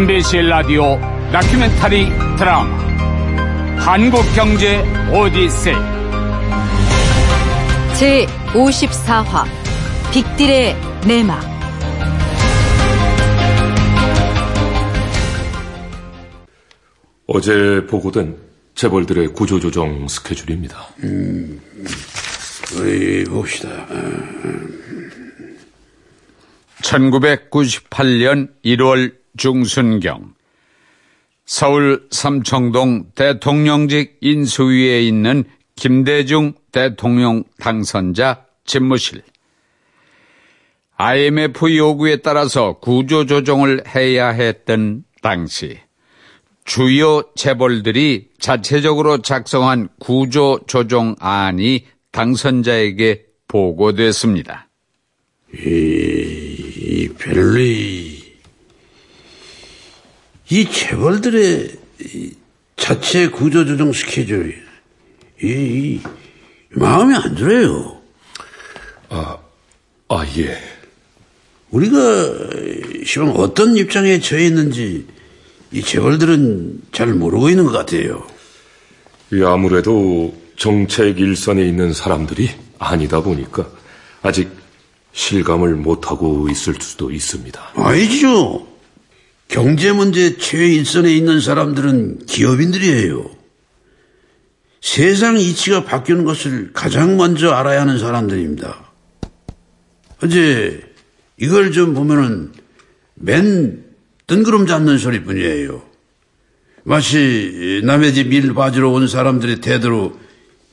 MBC 라디오 다큐멘터리 드라마 한국경제 오디세이 제 54화 빅딜의 내막 어제 보고된 재벌들의 구조조정 스케줄입니다. 우리 봅시다. 1998년 1월 중순경 서울 삼청동 대통령직 인수위에 있는 김대중 대통령 당선자 집무실 IMF 요구에 따라서 구조조정을 해야 했던 당시 주요 재벌들이 자체적으로 작성한 구조조정안이 당선자에게 보고됐습니다. 이 벨리 이 재벌들의 이 자체 구조조정 스케줄 이 이, 이 마음에 안 들어요. 아, 예. 우리가 시방 어떤 입장에 처해 있는지 이 재벌들은 잘 모르고 있는 것 같아요. 이 아무래도 정책 일선에 있는 사람들이 아니다 보니까 아직 실감을 못하고 있을 수도 있습니다. 아니죠. 경제 문제 최일선에 있는 사람들은 기업인들이에요. 세상 이치가 바뀌는 것을 가장 먼저 알아야 하는 사람들입니다. 어제 이걸 좀 보면은 맨 뜬구름 잡는 소리뿐이에요. 마치 남의 집 일 봐주러 온 사람들의 태도로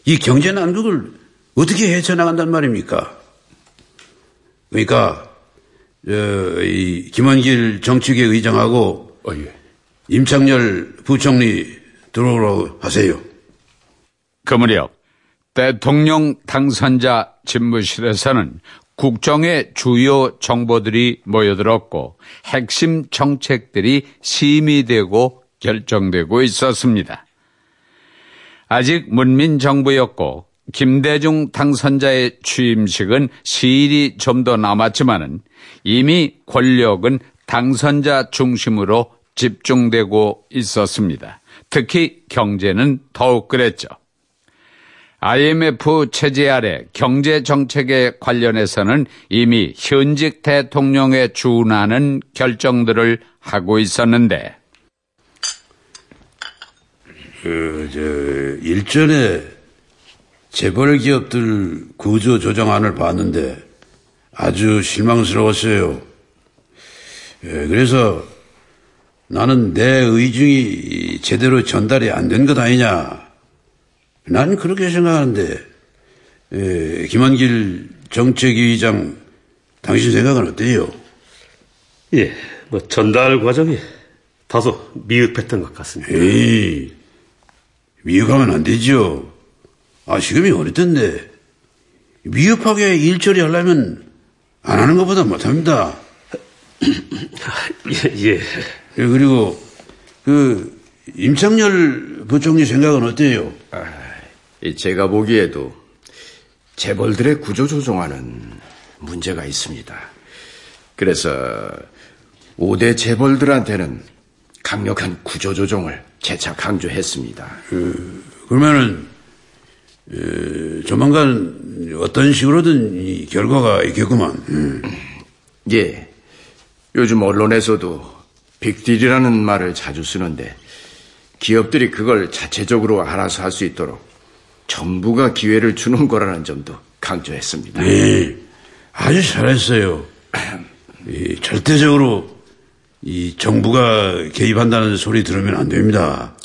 이 경제 난국을 어떻게 헤쳐나간단 말입니까? 그러니까 어, 이 김원길 정책위 의장하고 아, 예. 임창열 부총리 들어오라고 하세요. 그 무렵 대통령 당선자 집무실에서는 국정의 주요 정보들이 모여들었고 핵심 정책들이 심의되고 결정되고 있었습니다. 아직 문민정부였고 김대중 당선자의 취임식은 시일이 좀 더 남았지만은 이미 권력은 당선자 중심으로 집중되고 있었습니다. 특히 경제는 더욱 그랬죠. IMF 체제 아래 경제 정책에 관련해서는 이미 현직 대통령에 준하는 결정들을 하고 있었는데 그, 저, 일전에 재벌 기업들 구조 조정안을 봤는데 아주 실망스러웠어요. 예, 그래서 나는 내 의중이 제대로 전달이 안 된 것 아니냐. 난 그렇게 생각하는데, 예, 김한길 정책위의장, 당신 생각은 어때요? 예, 뭐 전달 과정이 다소 미흡했던 것 같습니다. 에이, 미흡하면 안 되죠. 아, 지금이 어릴 텐데, 미흡하게 일 처리 하려면 안 하는 것보다 못합니다. 예, 예. 예, 그리고, 그, 임창열 부총리 생각은 어때요? 이 제가 보기에도 재벌들의 구조 조정안은 문제가 있습니다. 그래서 5대 재벌들한테는 강력한 구조 조정을 재차 강조했습니다. 그러면은, 에, 조만간 어떤 식으로든 이 결과가 있겠구만. 음. 예, 요즘 언론에서도 빅딜이라는 말을 자주 쓰는데 기업들이 그걸 자체적으로 알아서 할 수 있도록 정부가 기회를 주는 거라는 점도 강조했습니다. 네, 아주 잘했어요. 이, 절대적으로 이 정부가 개입한다는 소리 들으면 안 됩니다.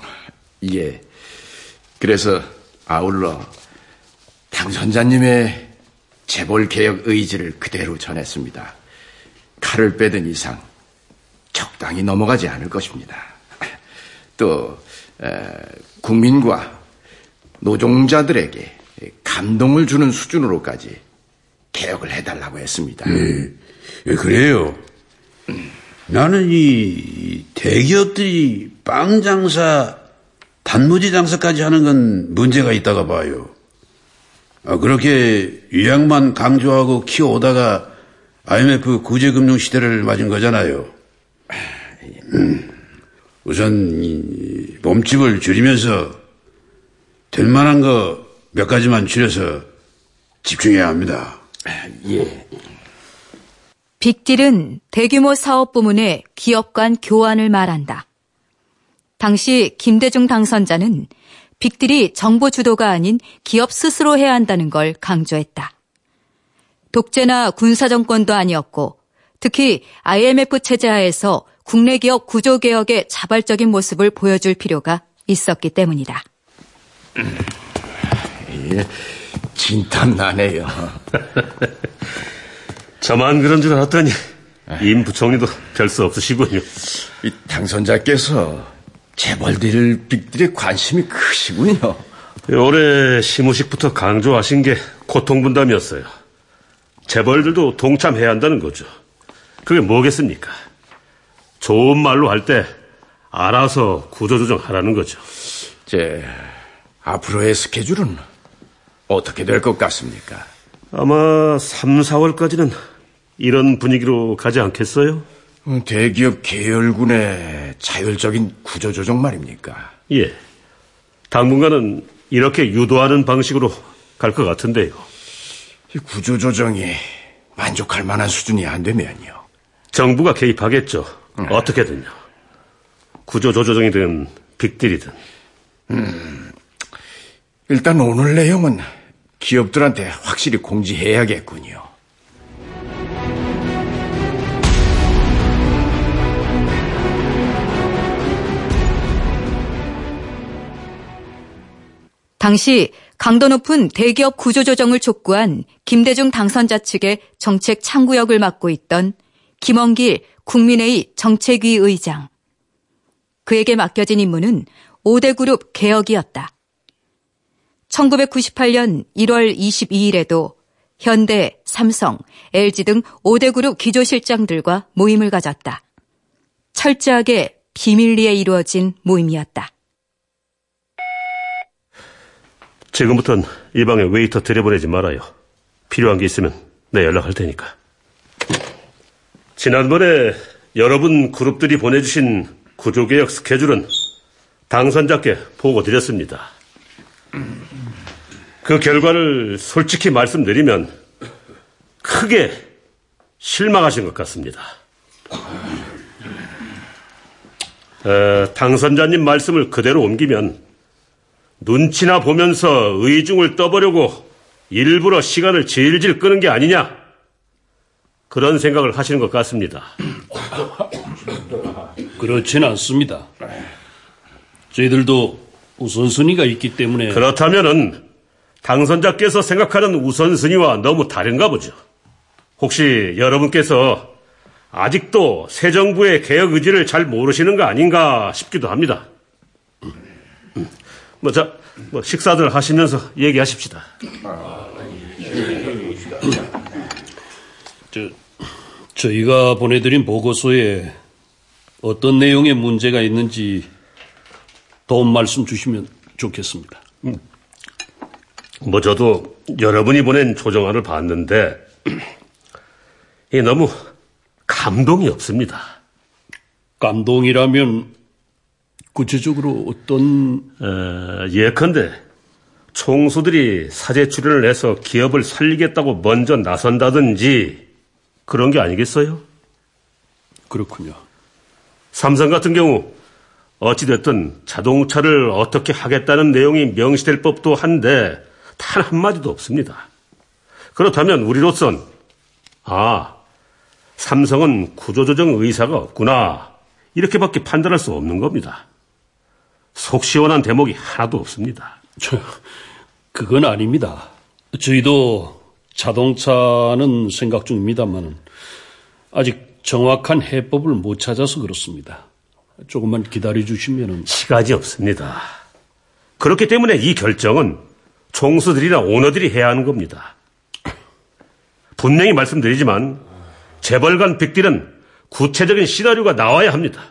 예. 그래서 아울러 당선자님의 재벌 개혁 의지를 그대로 전했습니다. 칼을 빼든 이상 적당히 넘어가지 않을 것입니다. 또 에, 국민과 노동자들에게 감동을 주는 수준으로까지 개혁을 해달라고 했습니다. 예, 그래요. 나는 이 대기업들이 빵 장사, 단무지 장사까지 하는 건 문제가 있다가 봐요. 아, 그렇게 유양만 강조하고 키워오다가 IMF 구제금융 시대를 맞은 거잖아요. 음. 우선 이 몸집을 줄이면서 될 만한 거 몇 가지만 줄여서 집중해야 합니다. 예. 빅딜은 대규모 사업 부문의 기업 간 교환을 말한다. 당시 김대중 당선자는 빅딜이 정부 주도가 아닌 기업 스스로 해야 한다는 걸 강조했다. 독재나 군사정권도 아니었고 특히 IMF 체제 하에서 국내 기업 구조 개혁의 자발적인 모습을 보여줄 필요가 있었기 때문이다. 예, 진땀 나네요. 저만 그런 줄 알았더니 임 부총리도 별 수 없으시군요. 이 당선자께서 재벌들 빅들의 관심이 크시군요. 올해 시무식부터 강조하신 게 고통분담이었어요. 재벌들도 동참해야 한다는 거죠. 그게 뭐겠습니까? 좋은 말로 할 때 알아서 구조조정하라는 거죠. 제 앞으로의 스케줄은 어떻게 될 것 같습니까? 아마 3, 4월까지는 이런 분위기로 가지 않겠어요? 음, 대기업 계열군의 자율적인 구조조정 말입니까? 예. 당분간은 이렇게 유도하는 방식으로 갈 것 같은데요. 이 구조조정이 만족할 만한 수준이 안 되면요. 정부가 개입하겠죠. 어떻게든요. 구조조정이든 빅딜이든. 일단 오늘 내용은 기업들한테 확실히 공지해야겠군요. 당시 강도 높은 대기업 구조조정을 촉구한 김대중 당선자 측의 정책 창구역을 맡고 있던 김원길 국민회의 정책위 의장. 그에게 맡겨진 임무는 5대 그룹 개혁이었다. 1998년 1월 22일에도 현대, 삼성, LG 등 5대 그룹 기조실장들과 모임을 가졌다. 철저하게 비밀리에 이루어진 모임이었다. 지금부턴 이 방에 웨이터 들여보내지 말아요. 필요한 게 있으면 내 연락할 테니까. 지난번에 여러분 그룹들이 보내주신 구조개혁 스케줄은 당선자께 보고 드렸습니다. 그 결과를 솔직히 말씀드리면 크게 실망하신 것 같습니다. 에, 당선자님 말씀을 그대로 옮기면 눈치나 보면서 의중을 떠보려고 일부러 시간을 질질 끄는 게 아니냐 그런 생각을 하시는 것 같습니다. 그렇진 않습니다. 저희들도 우선순위가 있기 때문에 그렇다면은 당선자께서 생각하는 우선순위와 너무 다른가 보죠. 혹시 여러분께서 아직도 새 정부의 개혁 의지를 잘 모르시는 거 아닌가 싶기도 합니다. 뭐, 자, 뭐, 식사들 하시면서 얘기하십시다. 저, 저희가 보내드린 보고서에 어떤 내용의 문제가 있는지 도움 말씀 주시면 좋겠습니다. 뭐, 저도 여러분이 보낸 조정안을 봤는데, 이 너무 감동이 없습니다. 감동이라면 구체적으로 어떤 어, 예컨대 총수들이 사제 출연을 해서 기업을 살리겠다고 먼저 나선다든지 그런 게 아니겠어요? 그렇군요. 삼성 같은 경우 어찌됐든 자동차를 어떻게 하겠다는 내용이 명시될 법도 한데 단 한마디도 없습니다. 그렇다면 우리로선 아 삼성은 구조조정 의사가 없구나 이렇게밖에 판단할 수 없는 겁니다. 속 시원한 대목이 하나도 없습니다. 저, 그건 아닙니다. 저희도 자동차는 생각 중입니다만 아직 정확한 해법을 못 찾아서 그렇습니다. 조금만 기다려 주시면은 시간이 없습니다. 그렇기 때문에 이 결정은 총수들이나 오너들이 해야 하는 겁니다. 분명히 말씀드리지만 재벌 간 빅딜은 구체적인 시나리오가 나와야 합니다.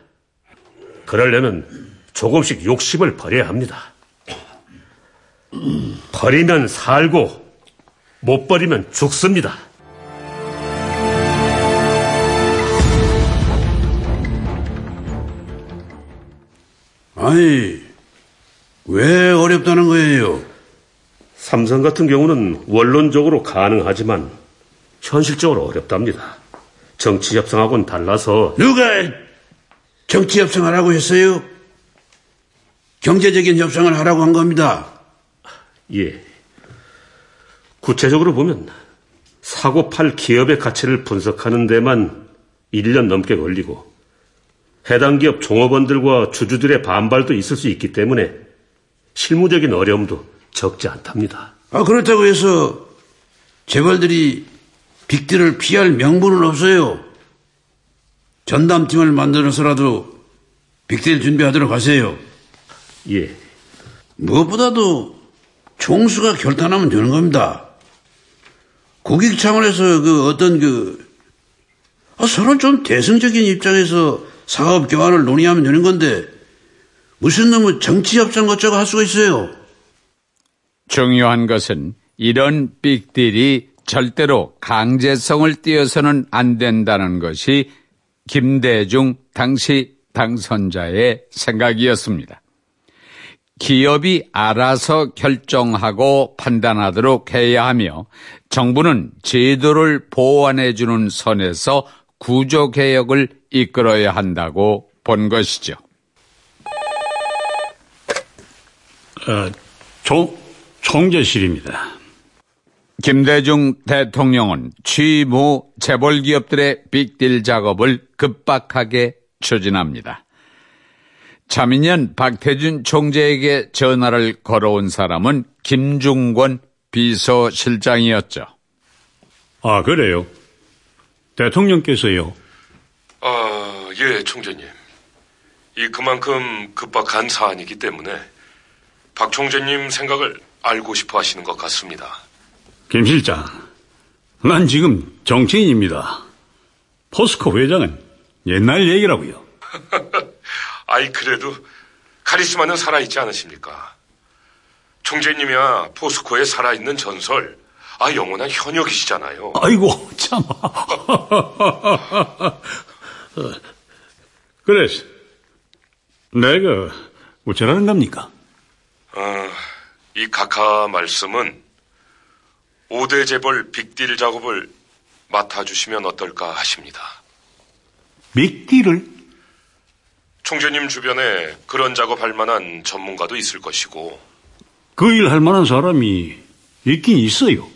그러려면 조금씩 욕심을 버려야 합니다. 버리면 살고 못 버리면 죽습니다. 아니, 왜 어렵다는 거예요? 삼성 같은 경우는 원론적으로 가능하지만 현실적으로 어렵답니다. 정치 협상하고는 달라서 누가 정치 협상을 하고 했어요? 경제적인 협상을 하라고 한 겁니다. 예. 구체적으로 보면 사고 팔 기업의 가치를 분석하는 데만 1년 넘게 걸리고 해당 기업 종업원들과 주주들의 반발도 있을 수 있기 때문에 실무적인 어려움도 적지 않답니다. 아, 그렇다고 해서 재벌들이 빅딜을 피할 명분은 없어요. 전담팀을 만들어서라도 빅딜 준비하도록 하세요. 예. 무엇보다도 총수가 결단하면 되는 겁니다. 국익 차원에서 그 어떤 그 아, 서로 좀 대승적인 입장에서 사업 교환을 논의하면 되는 건데 무슨 놈의 정치 협상 어쩌고 할 수가 있어요. 중요한 것은 이런 빅딜이 절대로 강제성을 띄어서는 안 된다는 것이 김대중 당시 당선자의 생각이었습니다. 기업이 알아서 결정하고 판단하도록 해야 하며 정부는 제도를 보완해주는 선에서 구조개혁을 이끌어야 한다고 본 것이죠. 어, 총, 총재실입니다. 김대중 대통령은 취임 후 재벌 기업들의 빅딜 작업을 급박하게 추진합니다. 자민련 박태준 총재에게 전화를 걸어온 사람은 김중권 비서실장이었죠. 아, 그래요? 대통령께서요? 아, 예, 총재님. 이 그만큼 급박한 사안이기 때문에 박 총재님 생각을 알고 싶어 하시는 것 같습니다. 김 실장, 난 지금 정치인입니다. 포스코 회장은 옛날 얘기라고요. 아이, 그래도 카리스마는 살아있지 않으십니까? 총재님이야 포스코에 살아있는 전설, 아, 영원한 현역이시잖아요. 아이고, 참. 그래서, 내가 어쩌라는 겁니까? 어, 이 각하 말씀은 5대 재벌 빅딜 작업을 맡아주시면 어떨까 하십니다. 빅딜을? 총재님 주변에 그런 작업할 만한 전문가도 있을 것이고 그 일 할 만한 사람이 있긴 있어요.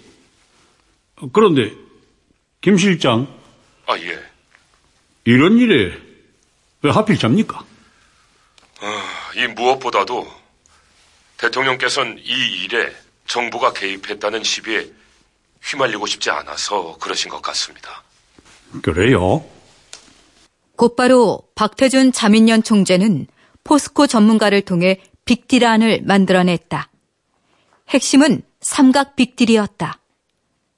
그런데, 김 실장, 아, 예. 이런 일에 왜 하필 잡니까? 이 무엇보다도 대통령께서는 이 일에 정부가 개입했다는 시비에 휘말리고 싶지 않아서 그러신 것 같습니다. 그래요? 곧바로 박태준 자민련 총재는 포스코 전문가를 통해 빅딜안을 만들어냈다. 핵심은 삼각 빅딜이었다.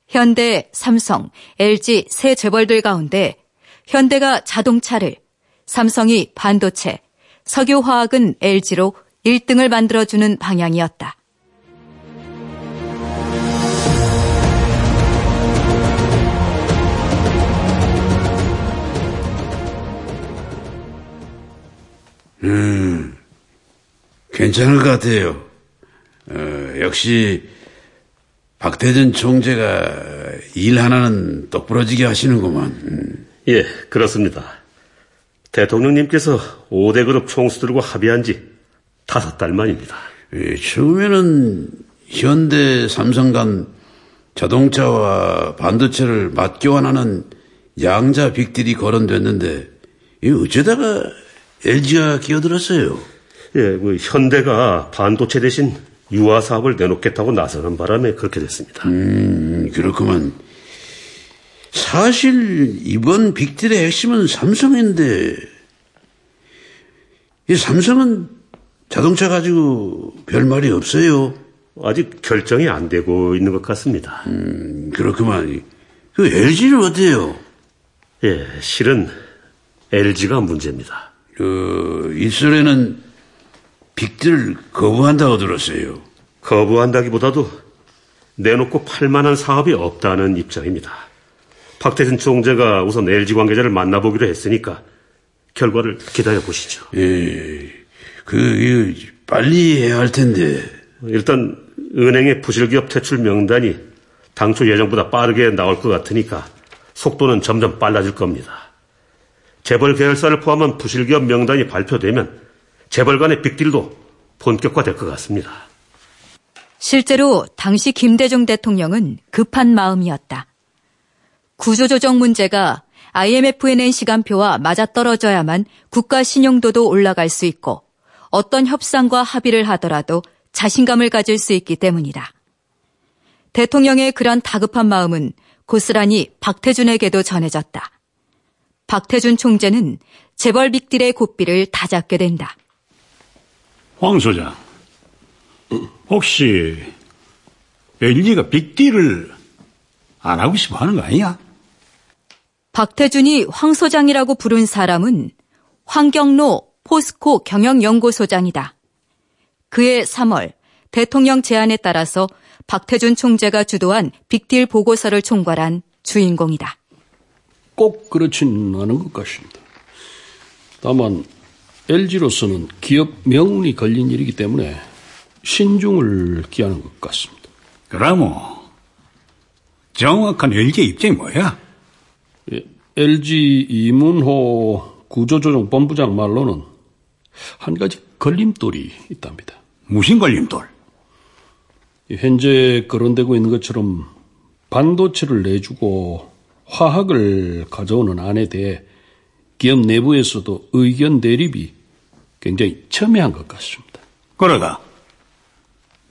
현대, 삼성, LG 세 재벌들 가운데 현대가 자동차를, 삼성이 반도체, 석유화학은 LG로 1등을 만들어주는 방향이었다. 괜찮을 것 같아요. 어, 역시 박태준 총재가 일 하나는 똑부러지게 하시는구만. 음. 예, 그렇습니다. 대통령님께서 5대 그룹 총수들과 합의한 지 다섯 달 만입니다. 예, 처음에는 현대 삼성 간 자동차와 반도체를 맞교환하는 양자 빅딜이 거론됐는데 이 어쩌다가 LG가 끼어들었어요. 예, 그 현대가 반도체 대신 유화 사업을 내놓겠다고 나서는 바람에 그렇게 됐습니다. 음, 그렇구만. 사실 이번 빅딜의 핵심은 삼성인데 이 삼성은 자동차 가지고 별 말이 없어요. 아직 결정이 안 되고 있는 것 같습니다. 음, 그렇구만. 그 LG는 어때요? 예, 실은 LG가 문제입니다. 그 일설에는 빅딜을 거부한다고 들었어요. 거부한다기보다도 내놓고 팔 만한 사업이 없다는 입장입니다. 박태준 총재가 우선 LG 관계자를 만나보기로 했으니까 결과를 기다려 보시죠. 예. 그, 이, 빨리 해야 할 텐데. 일단 은행의 부실기업 퇴출 명단이 당초 예정보다 빠르게 나올 것 같으니까 속도는 점점 빨라질 겁니다. 재벌 계열사를 포함한 부실기업 명단이 발표되면 재벌 간의 빅딜도 본격화될 것 같습니다. 실제로 당시 김대중 대통령은 급한 마음이었다. 구조조정 문제가 IMF에 낸 시간표와 맞아떨어져야만 국가 신용도도 올라갈 수 있고 어떤 협상과 합의를 하더라도 자신감을 가질 수 있기 때문이다. 대통령의 그런 다급한 마음은 고스란히 박태준에게도 전해졌다. 박태준 총재는 재벌 빅딜의 고삐를 다 잡게 된다. 황 소장, 혹시 LG가 빅딜을 안 하고 싶어 하는 거 아니야? 박태준이 황 소장이라고 부른 사람은 황경로 포스코 경영연구소장이다. 그해 3월 대통령 제안에 따라서 박태준 총재가 주도한 빅딜 보고서를 총괄한 주인공이다. 꼭 그렇진 않은 것 같습니다. 다만 LG로서는 기업 명운이 걸린 일이기 때문에 신중을 기하는 것 같습니다. 그러면 정확한 LG 입장이 뭐야? 예, LG 이문호 구조조정 본부장 말로는 한 가지 걸림돌이 있답니다. 무슨 걸림돌? 현재 거론되고 있는 것처럼 반도체를 내주고 화학을 가져오는 안에 대해 기업 내부에서도 의견 대립이 굉장히 첨예한 것 같습니다. 그러가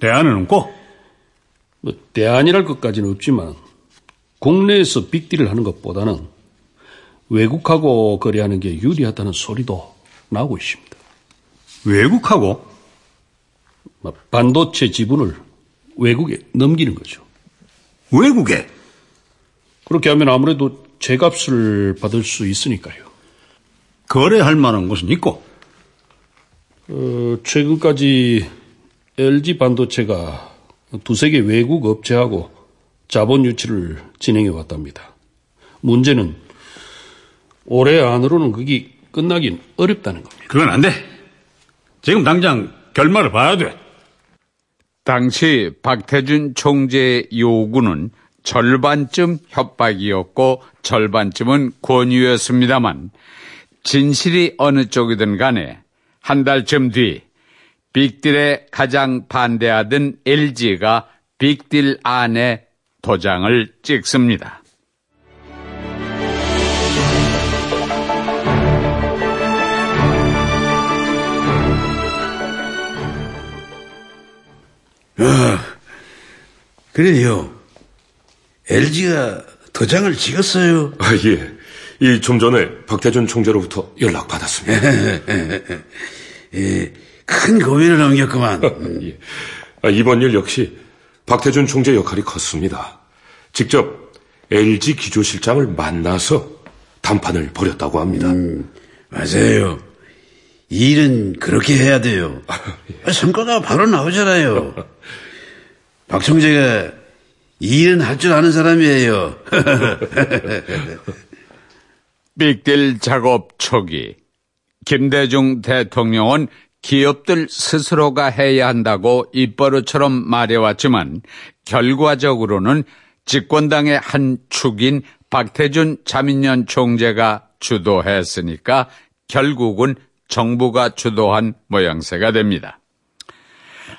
대안은 없고 뭐 대안이랄 것까지는 없지만 국내에서 빅딜을 하는 것보다는 외국하고 거래하는 게 유리하다는 소리도 나오고 있습니다. 외국하고 뭐 반도체 지분을 외국에 넘기는 거죠. 외국에 그렇게 하면 아무래도 제값을 받을 수 있으니까요. 거래할 만한 곳은 있고 어, 최근까지 LG 반도체가 두세 개 외국 업체하고 자본 유치를 진행해 왔답니다. 문제는 올해 안으로는 그게 끝나긴 어렵다는 겁니다. 그건 안 돼. 지금 당장 결말을 봐야 돼. 당시 박태준 총재의 요구는 절반쯤 협박이었고 절반쯤은 권유였습니다만 진실이 어느 쪽이든 간에 한 달쯤 뒤 빅딜에 가장 반대하던 LG가 빅딜 안에 도장을 찍습니다. 그래요. LG가 도장을 찍었어요. 아, 예. 이 좀 전에 박태준 총재로부터 연락 받았습니다. 예, 큰 고민을 넘겼구만. 예. 아, 이번 일 역시 박태준 총재 역할이 컸습니다. 직접 LG 기조실장을 만나서 담판을 벌였다고 합니다. 음, 맞아요. 일은 그렇게 해야 돼요. 아, 성과가 바로 나오잖아요. 박 총재가 일은 할 줄 아는 사람이에요. 빅딜 작업 초기 김대중 대통령은 기업들 스스로가 해야 한다고 입버릇처럼 말해왔지만 결과적으로는 집권당의 한 축인 박태준 자민련 총재가 주도했으니까 결국은 정부가 주도한 모양새가 됩니다.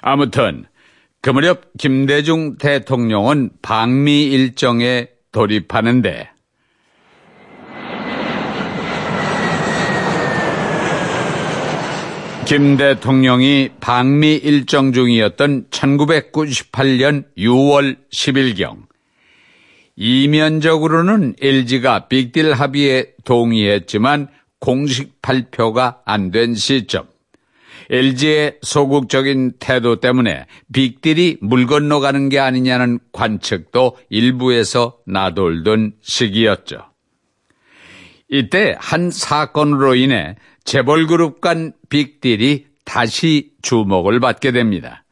아무튼 그 무렵 김대중 대통령은 방미 일정에 돌입하는데 김 대통령이 방미 일정 중이었던 1998년 6월 10일경. 이면적으로는 LG가 빅딜 합의에 동의했지만 공식 발표가 안 된 시점 LG의 소극적인 태도 때문에 빅딜이 물 건너가는 게 아니냐는 관측도 일부에서 나돌던 시기였죠. 이때 한 사건으로 인해 재벌그룹 간 빅딜이 다시 주목을 받게 됩니다.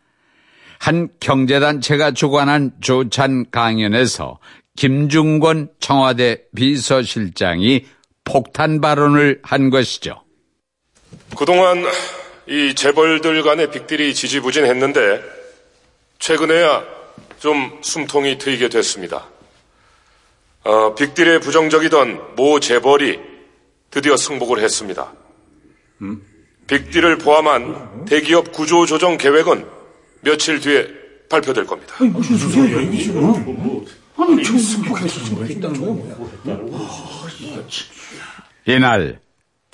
한 경제단체가 주관한 조찬 강연에서 김중권 청와대 비서실장이 폭탄 발언을 한 것이죠. 그동안 이 재벌들 간의 빅딜이 지지부진했는데 최근에야 좀 숨통이 트이게 됐습니다. 어, 빅딜에 부정적이던 모 재벌이 드디어 승복을 했습니다. 빅딜을 포함한 대기업 구조 조정 계획은 며칠 뒤에 발표될 겁니다. 이날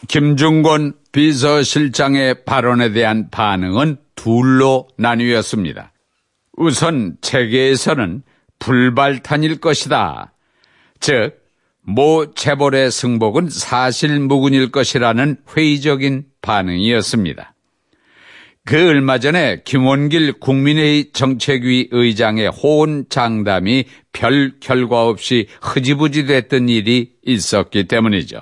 김중권 비서실장의 발언에 대한 반응은 둘로 나뉘었습니다. 우선 체계에서는 불발탄일 것이다. 즉, 모 재벌의 승복은 사실 무근일 것이라는 회의적인 반응이었습니다. 그 얼마 전에 김원길 국민회의 정책위 의장의 호언 장담이 별 결과 없이 흐지부지 됐던 일이 있었기 때문이죠.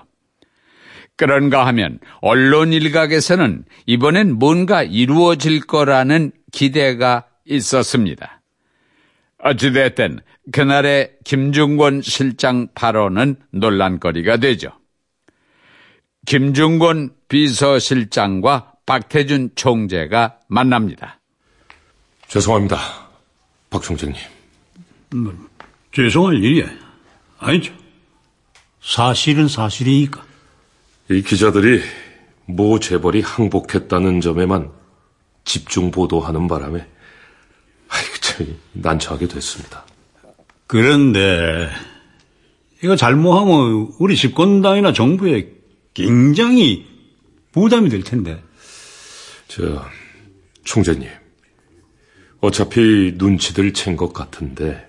그런가 하면 언론 일각에서는 이번엔 뭔가 이루어질 거라는 기대가 있었습니다. 어찌됐든 그날의 김중권 실장 발언은 논란거리가 되죠. 김중권 비서실장과 박태준 총재가 만납니다. 죄송합니다. 박 총재님. 죄송할 일이야. 아니죠. 사실은 사실이니까. 이 기자들이 모 재벌이 항복했다는 점에만 집중 보도하는 바람에 아이고 참 난처하게 됐습니다. 그런데 이거 잘못하면 우리 집권당이나 정부에 굉장히 부담이 될 텐데. 저 총재님, 어차피 눈치들 챈 것 같은데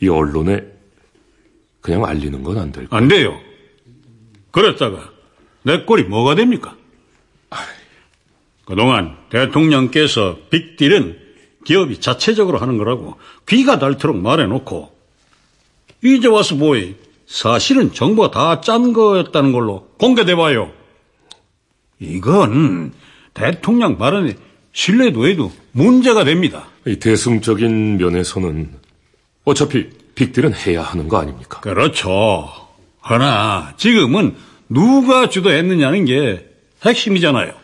이 언론에 그냥 알리는 건 안 될까요? 안 돼요. 그랬다가 내 꼴이 뭐가 됩니까? 그동안 대통령께서 빅딜은 기업이 자체적으로 하는 거라고 귀가 닳도록 말해놓고 이제 와서 뭐해 사실은 정부가 다 짠 거였다는 걸로 공개돼봐요. 이건 대통령 발언의 신뢰도에도 문제가 됩니다. 이 대승적인 면에서는 어차피 빅딜은 해야 하는 거 아닙니까? 그렇죠. 그러나 지금은 누가 주도했느냐는 게 핵심이잖아요.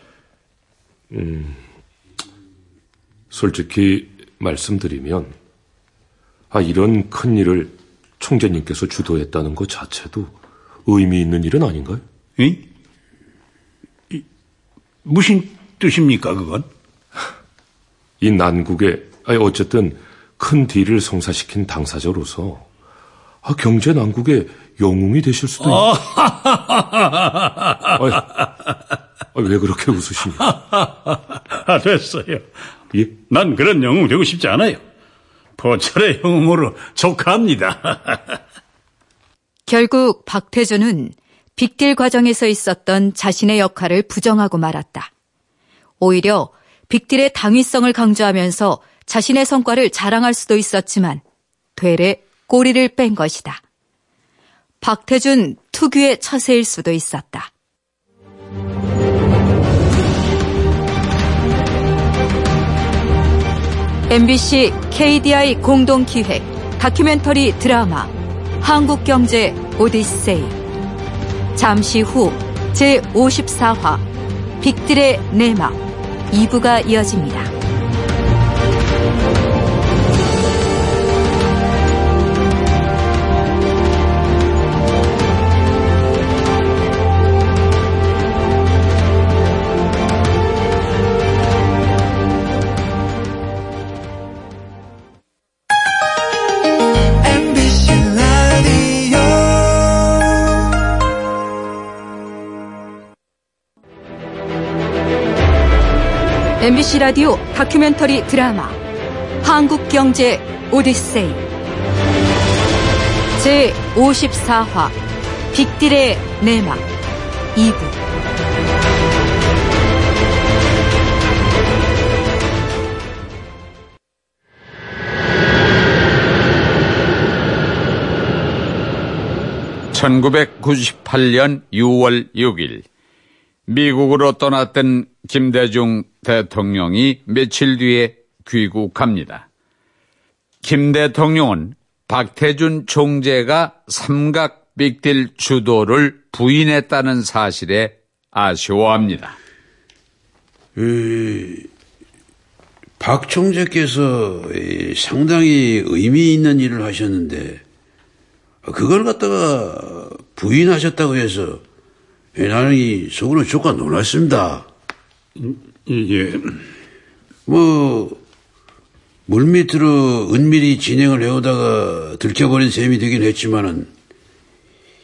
솔직히 말씀드리면 아 이런 큰 일을 총재님께서 주도했다는 것 자체도 의미 있는 일은 아닌가요? 이? 이, 무슨 뜻입니까, 그건? 이 난국에 아니 어쨌든 큰 딜을 성사시킨 당사자로서 아, 경제 난국의 영웅이 되실 수도 있... 아니, 아니, 왜 그렇게 웃으시냐? 아, 됐어요. 예? 난 그런 영웅 되고 싶지 않아요. 포철의 영웅으로 족합니다. 결국 박태준은 빅딜 과정에서 있었던 자신의 역할을 부정하고 말았다. 오히려 빅딜의 당위성을 강조하면서 자신의 성과를 자랑할 수도 있었지만 되레 꼬리를 뺀 것이다. 박태준 특유의 처세일 수도 있었다. MBC KDI 공동 기획 다큐멘터리 드라마 한국경제 오디세이 잠시 후 제54화 빅들의 내막 2부가 이어집니다. MBC 라디오 다큐멘터리 드라마 한국경제 오디세이. 제 54화 빅딜의 내막 2부. (1998년 6월 6일) 미국으로 떠났던 김대중 대통령이 며칠 뒤에 귀국합니다. 김 대통령은 박태준 총재가 삼각 빅딜 주도를 부인했다는 사실에 아쉬워합니다. 박 총재께서 이, 상당히 의미 있는 일을 하셨는데 그걸 갖다가 부인하셨다고 해서 나는 이 속으로 조금 놀랐습니다. 예. 뭐 물밑으로 은밀히 진행을 해오다가 들켜버린 셈이 되긴 했지만은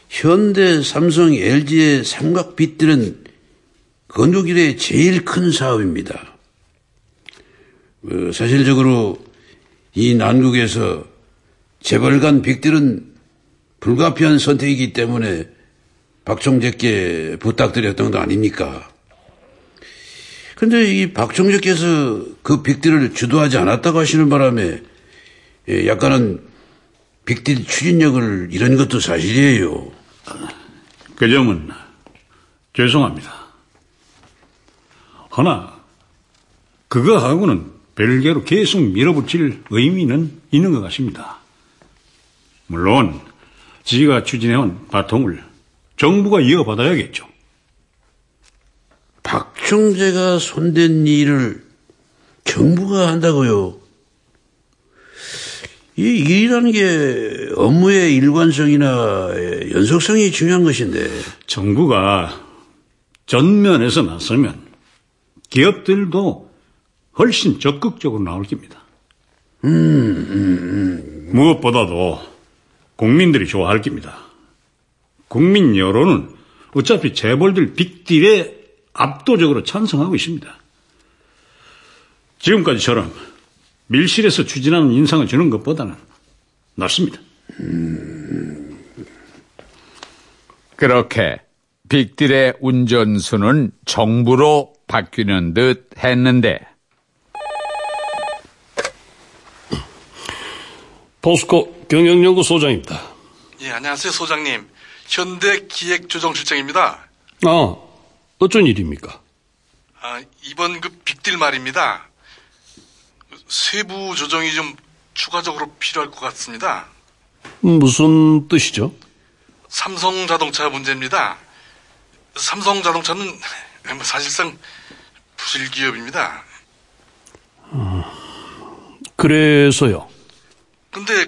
현대, 삼성, LG의 삼각 빚들은 건국 이래 제일 큰 사업입니다. 어, 사실적으로 이 난국에서 재벌 간 빚들은 불가피한 선택이기 때문에 박 총재께 부탁드렸던 거 아닙니까? 근데 이박 총재께서 그 빅딜을 주도하지 않았다고 하시는 바람에 예, 약간은 빅딜 추진력을 잃은 것도 사실이에요. 그 점은 죄송합니다. 허나 그거하고는 별개로 계속 밀어붙일 의미는 있는 것 같습니다. 물론 지가 추진해온 바통을 정부가 이어받아야겠죠. 박 총재가 손댄 일을 정부가 한다고요? 이 일이라는 게 업무의 일관성이나 연속성이 중요한 것인데. 정부가 전면에서 나서면 기업들도 훨씬 적극적으로 나올 겁니다. 음, 음, 음. 무엇보다도 국민들이 좋아할 겁니다. 국민 여론은 어차피 재벌들 빅딜에 압도적으로 찬성하고 있습니다. 지금까지처럼 밀실에서 추진하는 인상을 주는 것보다는 낫습니다. 그렇게 빅딜의 운전수는 정부로 바뀌는 듯 했는데 포스코 경영연구 소장입니다. 예, 안녕하세요, 소장님. 현대 기획조정실장입니다. 아, 어쩐 일입니까? 아, 이번 그 빅딜 말입니다. 세부 조정이 좀 추가적으로 필요할 것 같습니다. 무슨 뜻이죠? 삼성 자동차 문제입니다. 삼성 자동차는 뭐 사실상 부실 기업입니다. 음, 그래서요? 근데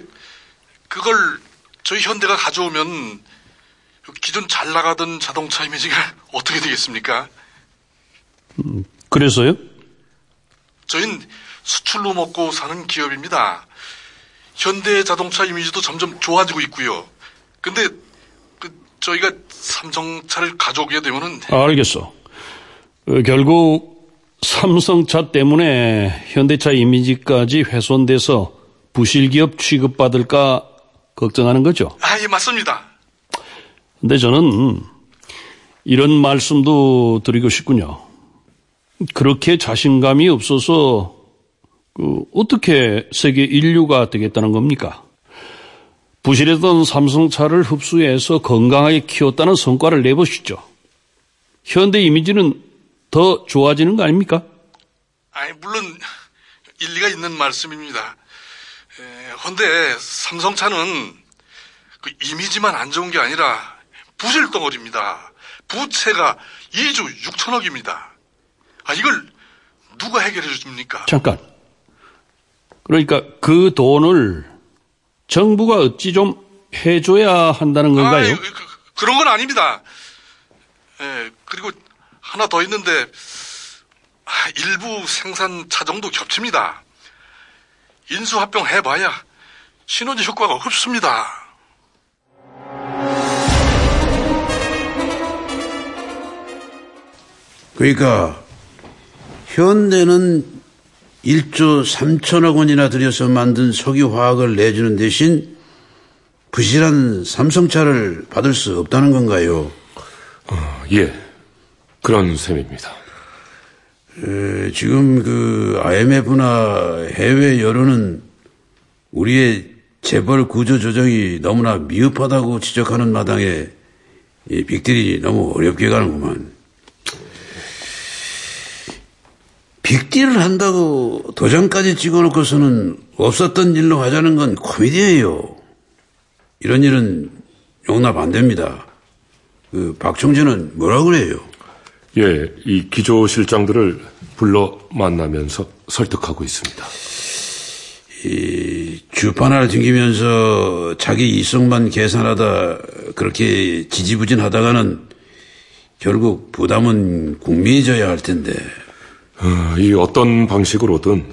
그걸 저희 현대가 가져오면 기존 잘 나가던 자동차 이미지가 어떻게 되겠습니까? 음, 그래서요? 저희는 수출로 먹고 사는 기업입니다. 현대 자동차 이미지도 점점 좋아지고 있고요. 근데 그 저희가 삼성차를 가져오게 되면은 알겠어. 어, 결국 삼성차 때문에 현대차 이미지까지 훼손돼서 부실 기업 취급받을까 걱정하는 거죠. 아, 예, 맞습니다. 근데 저는 이런 말씀도 드리고 싶군요. 그렇게 자신감이 없어서 그 어떻게 세계 인류가 되겠다는 겁니까? 부실했던 삼성차를 흡수해서 건강하게 키웠다는 성과를 내보시죠. 현대 이미지는 더 좋아지는 거 아닙니까? 아니, 물론 일리가 있는 말씀입니다. 그런데 삼성차는 그 이미지만 안 좋은 게 아니라 부실 덩어리입니다. 부채가 2조 6천억입니다. 아, 이걸 누가 해결해 줍니까? 잠깐. 그러니까 그 돈을 정부가 어찌 좀 해줘야 한다는 건가요? 아, 그, 런건 아닙니다. 예, 그리고 하나 더 있는데 아, 일부 생산 차정도 겹칩니다. 인수합병 해봐야 시너지 효과가 없습니다. 그러니까 현대는 1조 3천억 원이나 들여서 만든 석유화학을 내주는 대신 부실한 삼성차를 받을 수 없다는 건가요? 어, 예, 그런 셈입니다. 에, 지금 그 IMF나 해외 여론은 우리의 재벌 구조 조정이 너무나 미흡하다고 지적하는 마당에 이 빅딜이 너무 어렵게 가는구만. 빅딜을 한다고 도장까지 찍어놓고서는 없었던 일로 하자는 건 코미디예요. 이런 일은 용납 안 됩니다. 그 박총재는 뭐라 그래요? 예, 이 기조 실장들을 불러 만나면서 설득하고 있습니다. 이 주판을 튕기면서 자기 이성만 계산하다 그렇게 지지부진하다가는 결국 부담은 국민이 져야 할 텐데. 어, 이 어떤 방식으로든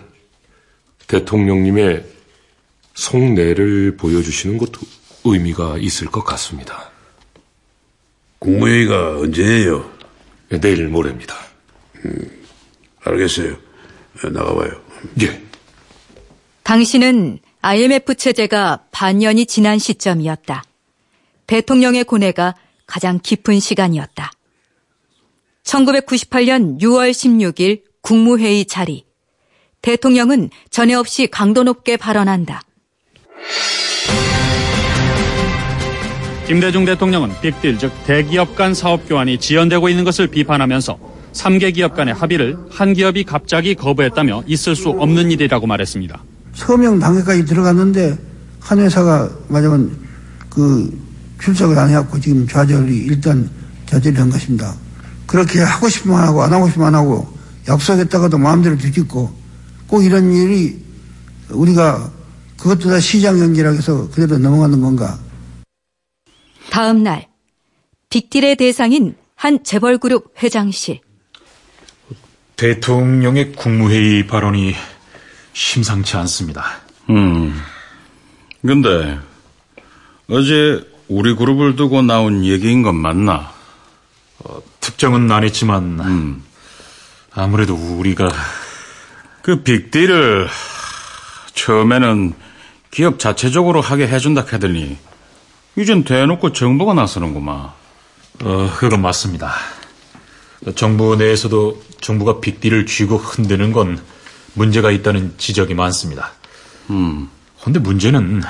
대통령님의 속내를 보여주시는 것도 의미가 있을 것 같습니다. 국무회의가 언제예요? 예, 내일 모레입니다. 알겠어요. 나가봐요. 예. 당시는 IMF 체제가 반년이 지난 시점이었다. 대통령의 고뇌가 가장 깊은 시간이었다. 1998년 6월 16일 국무회의 자리. 대통령은 전에 없이 강도 높게 발언한다. 김대중 대통령은 빅딜 즉 대기업 간 사업 교환이 지연되고 있는 것을 비판하면서 3개 기업 간의 합의를 한 기업이 갑자기 거부했다며 있을 수 없는 일이라고 말했습니다. 서명 단계까지 들어갔는데 한 회사가 말하자면 그 출석을 안 해갖고 지금 좌절이 일단 좌절이 된 것입니다. 그렇게 하고 싶으면 하고 안 하고 싶으면 안 하고 약속했다가도 마음대로 뒤집고 꼭 이런 일이 우리가 그것도 다 시장 경제라고 해서 그대로 넘어가는 건가? 다음 날 빅딜의 대상인 한 재벌그룹 회장실. 대통령의 국무회의 발언이 심상치 않습니다. 음. 근데 어제 우리 그룹을 두고 나온 얘기인 건 맞나? 어, 특정은 안 했지만 음. 아무래도 우리가 그 빅딜을 처음에는 기업 자체적으로 하게 해준다 하더니 이젠 대놓고 정부가 나서는구만. 어, 그건 맞습니다. 정부 내에서도 정부가 빅딜을 쥐고 흔드는 건 문제가 있다는 지적이 많습니다. 음. 근데 문제는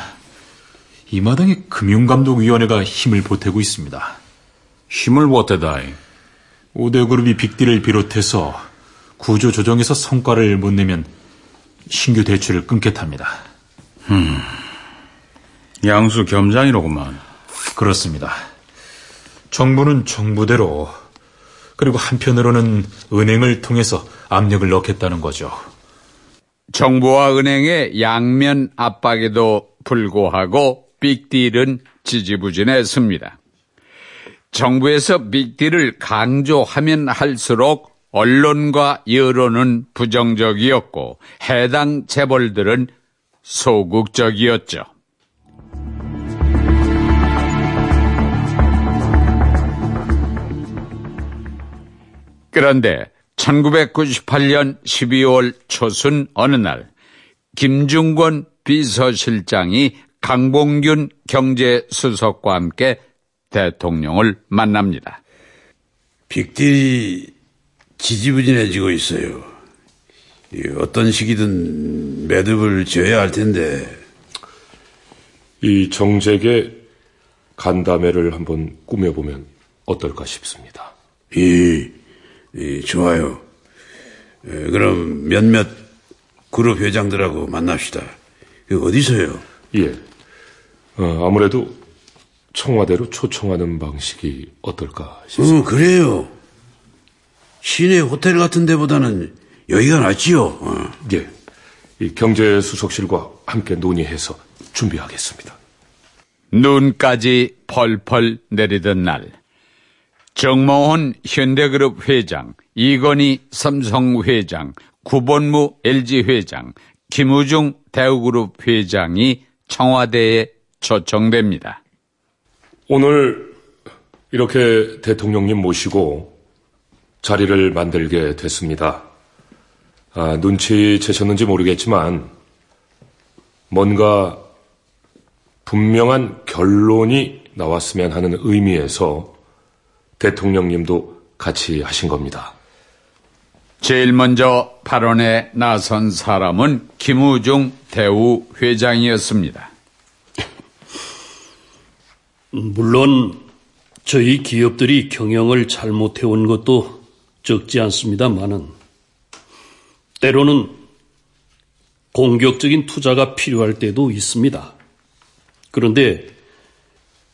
이 마당에 금융감독위원회가 힘을 보태고 있습니다. 힘을 보태다이. 5대 그룹이 빅딜을 비롯해서 구조 조정에서 성과를 못 내면 신규 대출을 끊겠답니다. 음. 양수 겸장이로구만. 그렇습니다. 정부는 정부대로 그리고 한편으로는 은행을 통해서 압력을 넣겠다는 거죠. 정부와 은행의 양면 압박에도 불구하고 빅딜은 지지부진했습니다. 정부에서 빅딜을 강조하면 할수록 언론과 여론은 부정적이었고 해당 재벌들은 소극적이었죠. 그런데 1998년 12월 초순 어느 날 김중권 비서실장이 강봉균 경제수석과 함께 대통령을 만납니다. 빅딜이 지지부진해지고 있어요. 어떤 시기든 매듭을 지어야 할 텐데. 이 정책의 간담회를 한번 꾸며보면 어떨까 싶습니다. 이, 이 좋아요. 에, 그럼 몇몇 그룹 회장들하고 만납시다. 그 어디서요? 예. 어, 아무래도 청와대로 초청하는 방식이 어떨까 싶습니다. 어, 그래요. 시내 호텔 같은 데보다는 여기가 낫지요. 어. 예. 이 경제수석실과 함께 논의해서 준비하겠습니다. 눈까지 펄펄 내리던 날, 정모훈 현대그룹 회장, 이건희 삼성 회장, 구본무 LG 회장, 김우중 대우그룹 회장이 청와대에 초청됩니다. 오늘 이렇게 대통령님 모시고 자리를 만들게 됐습니다. 아, 눈치채셨는지 모르겠지만 뭔가 분명한 결론이 나왔으면 하는 의미에서 대통령님도 같이 하신 겁니다. 제일 먼저 발언에 나선 사람은 김우중 대우 회장이었습니다. 물론 저희 기업들이 경영을 잘못해온 것도 적지 않습니다만은 때로는 공격적인 투자가 필요할 때도 있습니다. 그런데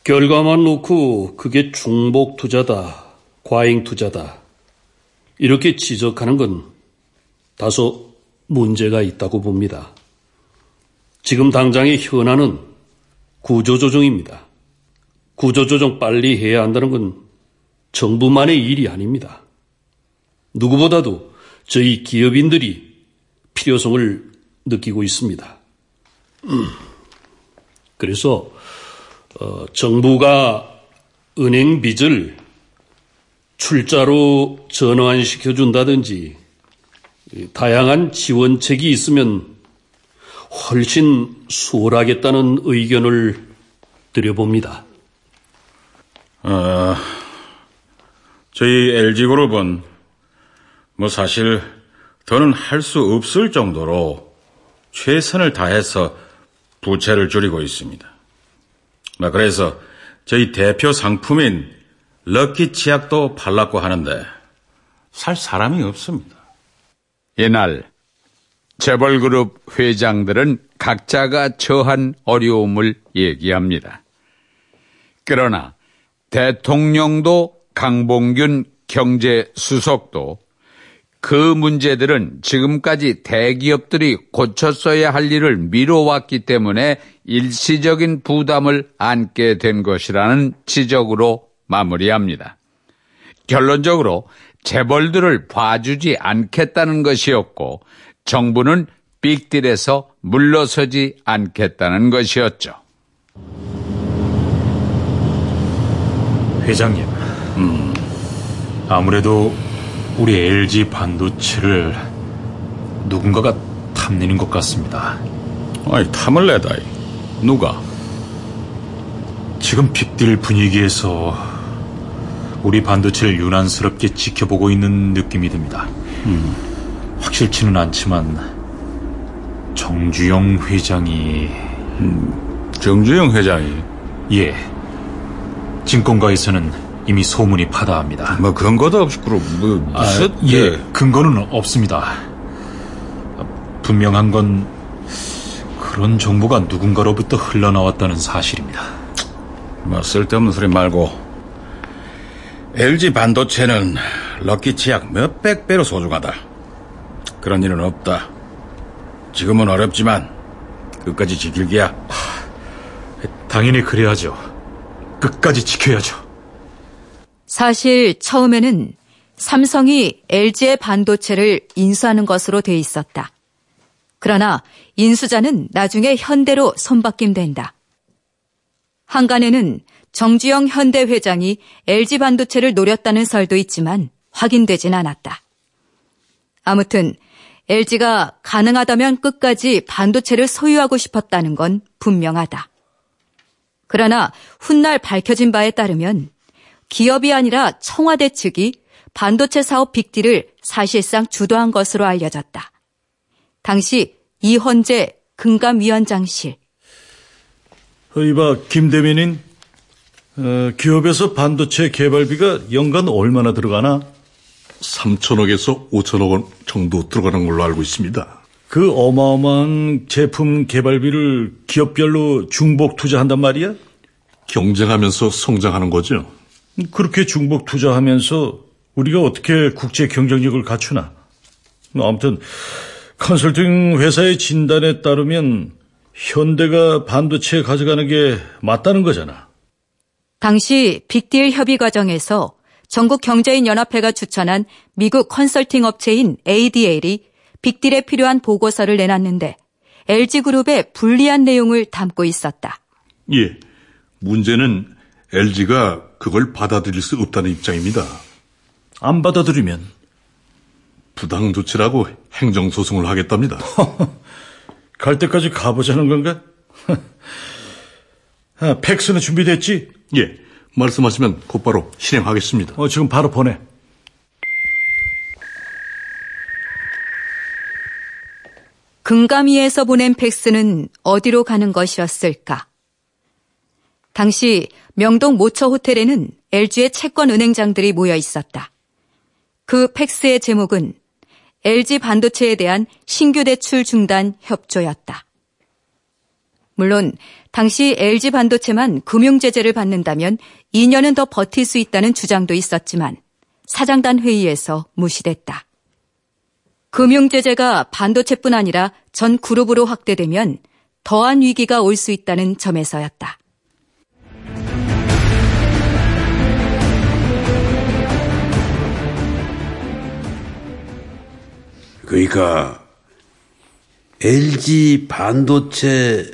결과만 놓고 그게 중복 투자다, 과잉 투자다 이렇게 지적하는 건 다소 문제가 있다고 봅니다. 지금 당장의 현안은 구조조정입니다. 구조조정 빨리 해야 한다는 건 정부만의 일이 아닙니다. 누구보다도 저희 기업인들이 필요성을 느끼고 있습니다. 음. 그래서 어, 정부가 은행 빚을 출자로 전환시켜 준다든지 다양한 지원책이 있으면 훨씬 수월하겠다는 의견을 드려봅니다. 어, 저희 LG그룹은 뭐 사실 더는 할 수 없을 정도로 최선을 다해서 부채를 줄이고 있습니다. 뭐 그래서 저희 대표 상품인 럭키 치약도 팔랐고 하는데 살 사람이 없습니다. 이날 재벌그룹 회장들은 각자가 처한 어려움을 얘기합니다. 그러나 대통령도 강봉균 경제수석도 그 문제들은 지금까지 대기업들이 고쳤어야 할 일을 미뤄왔기 때문에 일시적인 부담을 안게 된 것이라는 지적으로 마무리합니다. 결론적으로 재벌들을 봐주지 않겠다는 것이었고 정부는 빅딜에서 물러서지 않겠다는 것이었죠. 회장님, 음, 아무래도 우리 LG 반도체를 누군가가 탐내는 것 같습니다. 아니, 탐을 내다. 누가? 지금 빅딜 분위기에서 우리 반도체를 유난스럽게 지켜보고 있는 느낌이 듭니다. 음, 확실치는 않지만 정주영 회장이 음, 정주영 회장이 예 증권가에서는 이미 소문이 파다합니다. 뭐 근거도 없이 그럼 뭐 아, 예 근거는 없습니다. 분명한 건 그런 정보가 누군가로부터 흘러나왔다는 사실입니다. 뭐 쓸데없는 소리 말고 LG 반도체는 럭키 치약 몇백 배로 소중하다. 그런 일은 없다. 지금은 어렵지만 끝까지 지킬 게야. 당연히 그래야죠. 끝까지 지켜야죠. 사실 처음에는 삼성이 LG의 반도체를 인수하는 것으로 돼 있었다. 그러나 인수자는 나중에 현대로 손바뀜된다. 한간에는 정주영 현대 회장이 LG 반도체를 노렸다는 설도 있지만 확인되진 않았다. 아무튼 LG가 가능하다면 끝까지 반도체를 소유하고 싶었다는 건 분명하다. 그러나 훗날 밝혀진 바에 따르면 기업이 아니라 청와대 측이 반도체 사업 빅딜을 사실상 주도한 것으로 알려졌다. 당시 이헌재 금감위원장실. 이봐 김 대변인 어, 기업에서 반도체 개발비가 연간 얼마나 들어가나? 3천억에서 5천억 원 정도 들어가는 걸로 알고 있습니다. 그 어마어마한 제품 개발비를 기업별로 중복 투자한단 말이야? 경쟁하면서 성장하는 거죠. 그렇게 중복 투자하면서 우리가 어떻게 국제 경쟁력을 갖추나? 아무튼 컨설팅 회사의 진단에 따르면 현대가 반도체 가져가는 게 맞다는 거잖아. 당시 빅딜 협의 과정에서 전국 경제인 연합회가 추천한 미국 컨설팅 업체인 ADL이 빅딜에 필요한 보고서를 내놨는데 LG그룹의 불리한 내용을 담고 있었다. 예. 문제는 LG가 그걸 받아들일 수 없다는 입장입니다. 안 받아들이면 부당 조치라고 행정 소송을 하겠답니다. 갈 때까지 가보자는 건가? 아, 팩스는 준비됐지? 예. 말씀하시면 곧바로 실행하겠습니다. 어, 지금 바로 보내. 금감위에서 보낸 팩스는 어디로 가는 것이었을까? 당시 명동 모처 호텔에는 LG의 채권 은행장들이 모여 있었다. 그 팩스의 제목은 LG 반도체에 대한 신규 대출 중단 협조였다. 물론 당시 LG 반도체만 금융 제재를 받는다면 2년은 더 버틸 수 있다는 주장도 있었지만 사장단 회의에서 무시됐다. 금융 제재가 반도체뿐 아니라 전 그룹으로 확대되면 더한 위기가 올 수 있다는 점에서였다. 그러니까 LG 반도체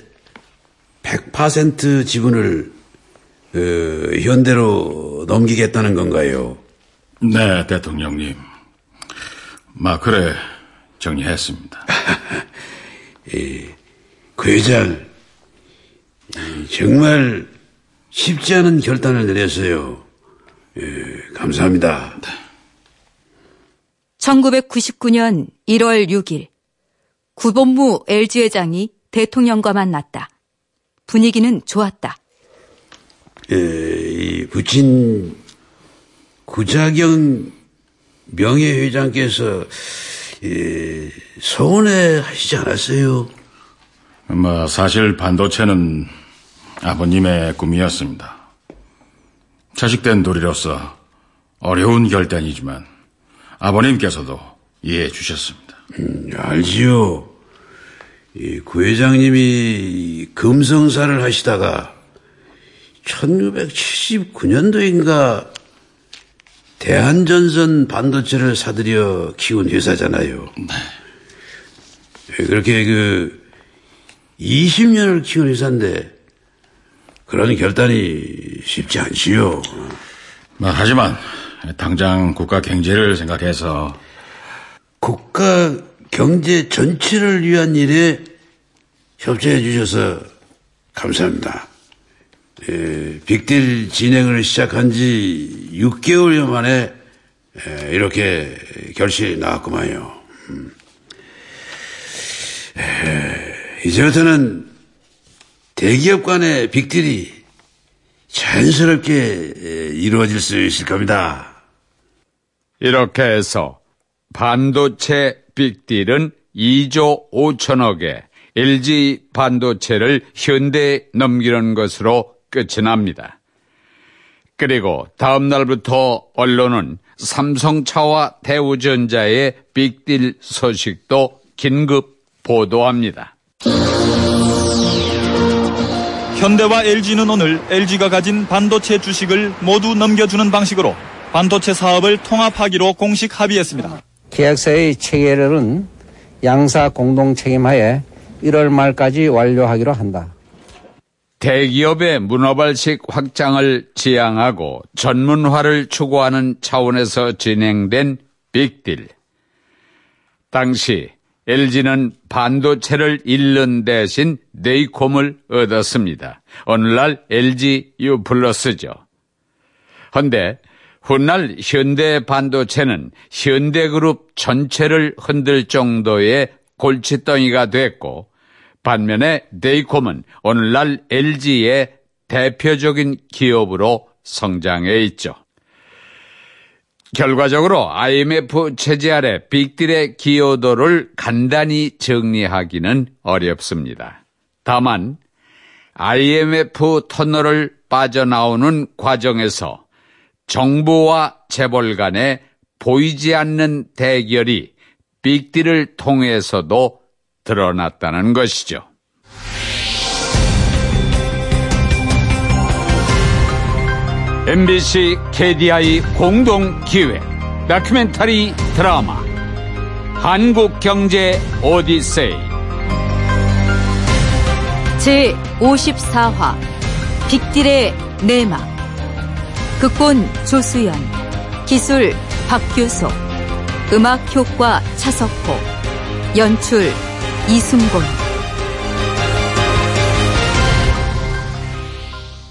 100% 지분을 어, 현대로 넘기겠다는 건가요? 네, 대통령님. 마 그래 정리했습니다. 예, 그 회장 정말 쉽지 않은 결단을 내렸어요. 예, 감사합니다. 1999년 1월 6일 구본무 LG회장이 대통령과 만났다. 분위기는 좋았다. 에, 이 부친 구자경 명예회장께서 예, 서운해 하시지 않았어요? 뭐 사실 반도체는 아버님의 꿈이었습니다. 자식된 도리로서 어려운 결단이지만 아버님께서도 이해해 주셨습니다. 음, 알지요. 이 구회장님이 금성사를 하시다가 1979년도인가 대한전선 반도체를 사들여 키운 회사잖아요. 네. 그렇게 그 20년을 키운 회사인데 그런 결단이 쉽지 않지요. 뭐, 하지만 당장 국가 경제를 생각해서 국가 경제 전체를 위한 일에 협조해 주셔서 감사합니다. 예, 빅딜 진행을 시작한 지 6개월여 만에 예, 이렇게 결실이 나왔구만요. 음. 예, 이제부터는 대기업 간의 빅딜이 자연스럽게 예, 이루어질 수 있을 겁니다. 이렇게 해서 반도체 빅딜은 2조 5천억에 LG 반도체를 현대에 넘기는 것으로 끝이 납니다. 그리고 다음 날부터 언론은 삼성차와 대우전자의 빅딜 소식도 긴급 보도합니다. 현대와 LG는 오늘 LG가 가진 반도체 주식을 모두 넘겨주는 방식으로 반도체 사업을 통합하기로 공식 합의했습니다. 계약서의 체결은 양사 공동 책임하에 1월 말까지 완료하기로 한다. 대기업의 문어발식 확장을 지향하고 전문화를 추구하는 차원에서 진행된 빅딜. 당시 LG는 반도체를 잃는 대신 네이콤을 얻었습니다. 오늘날 LG U 플러스죠. 헌데 훗날 현대 반도체는 현대그룹 전체를 흔들 정도의 골칫덩이가 됐고 반면에 네이콤은 오늘날 LG의 대표적인 기업으로 성장해 있죠. 결과적으로 IMF 체제 아래 빅딜의 기여도를 간단히 정리하기는 어렵습니다. 다만 IMF 터널을 빠져나오는 과정에서 정부와 재벌 간에 보이지 않는 대결이 빅딜을 통해서도 드러났다는 것이죠. MBC KDI 공동 기획 다큐멘터리 드라마 한국 경제 오디세이 제 54화 빅딜의 내막 극본 조수연 기술 박규석 음악 효과 차석호 연출 이순곤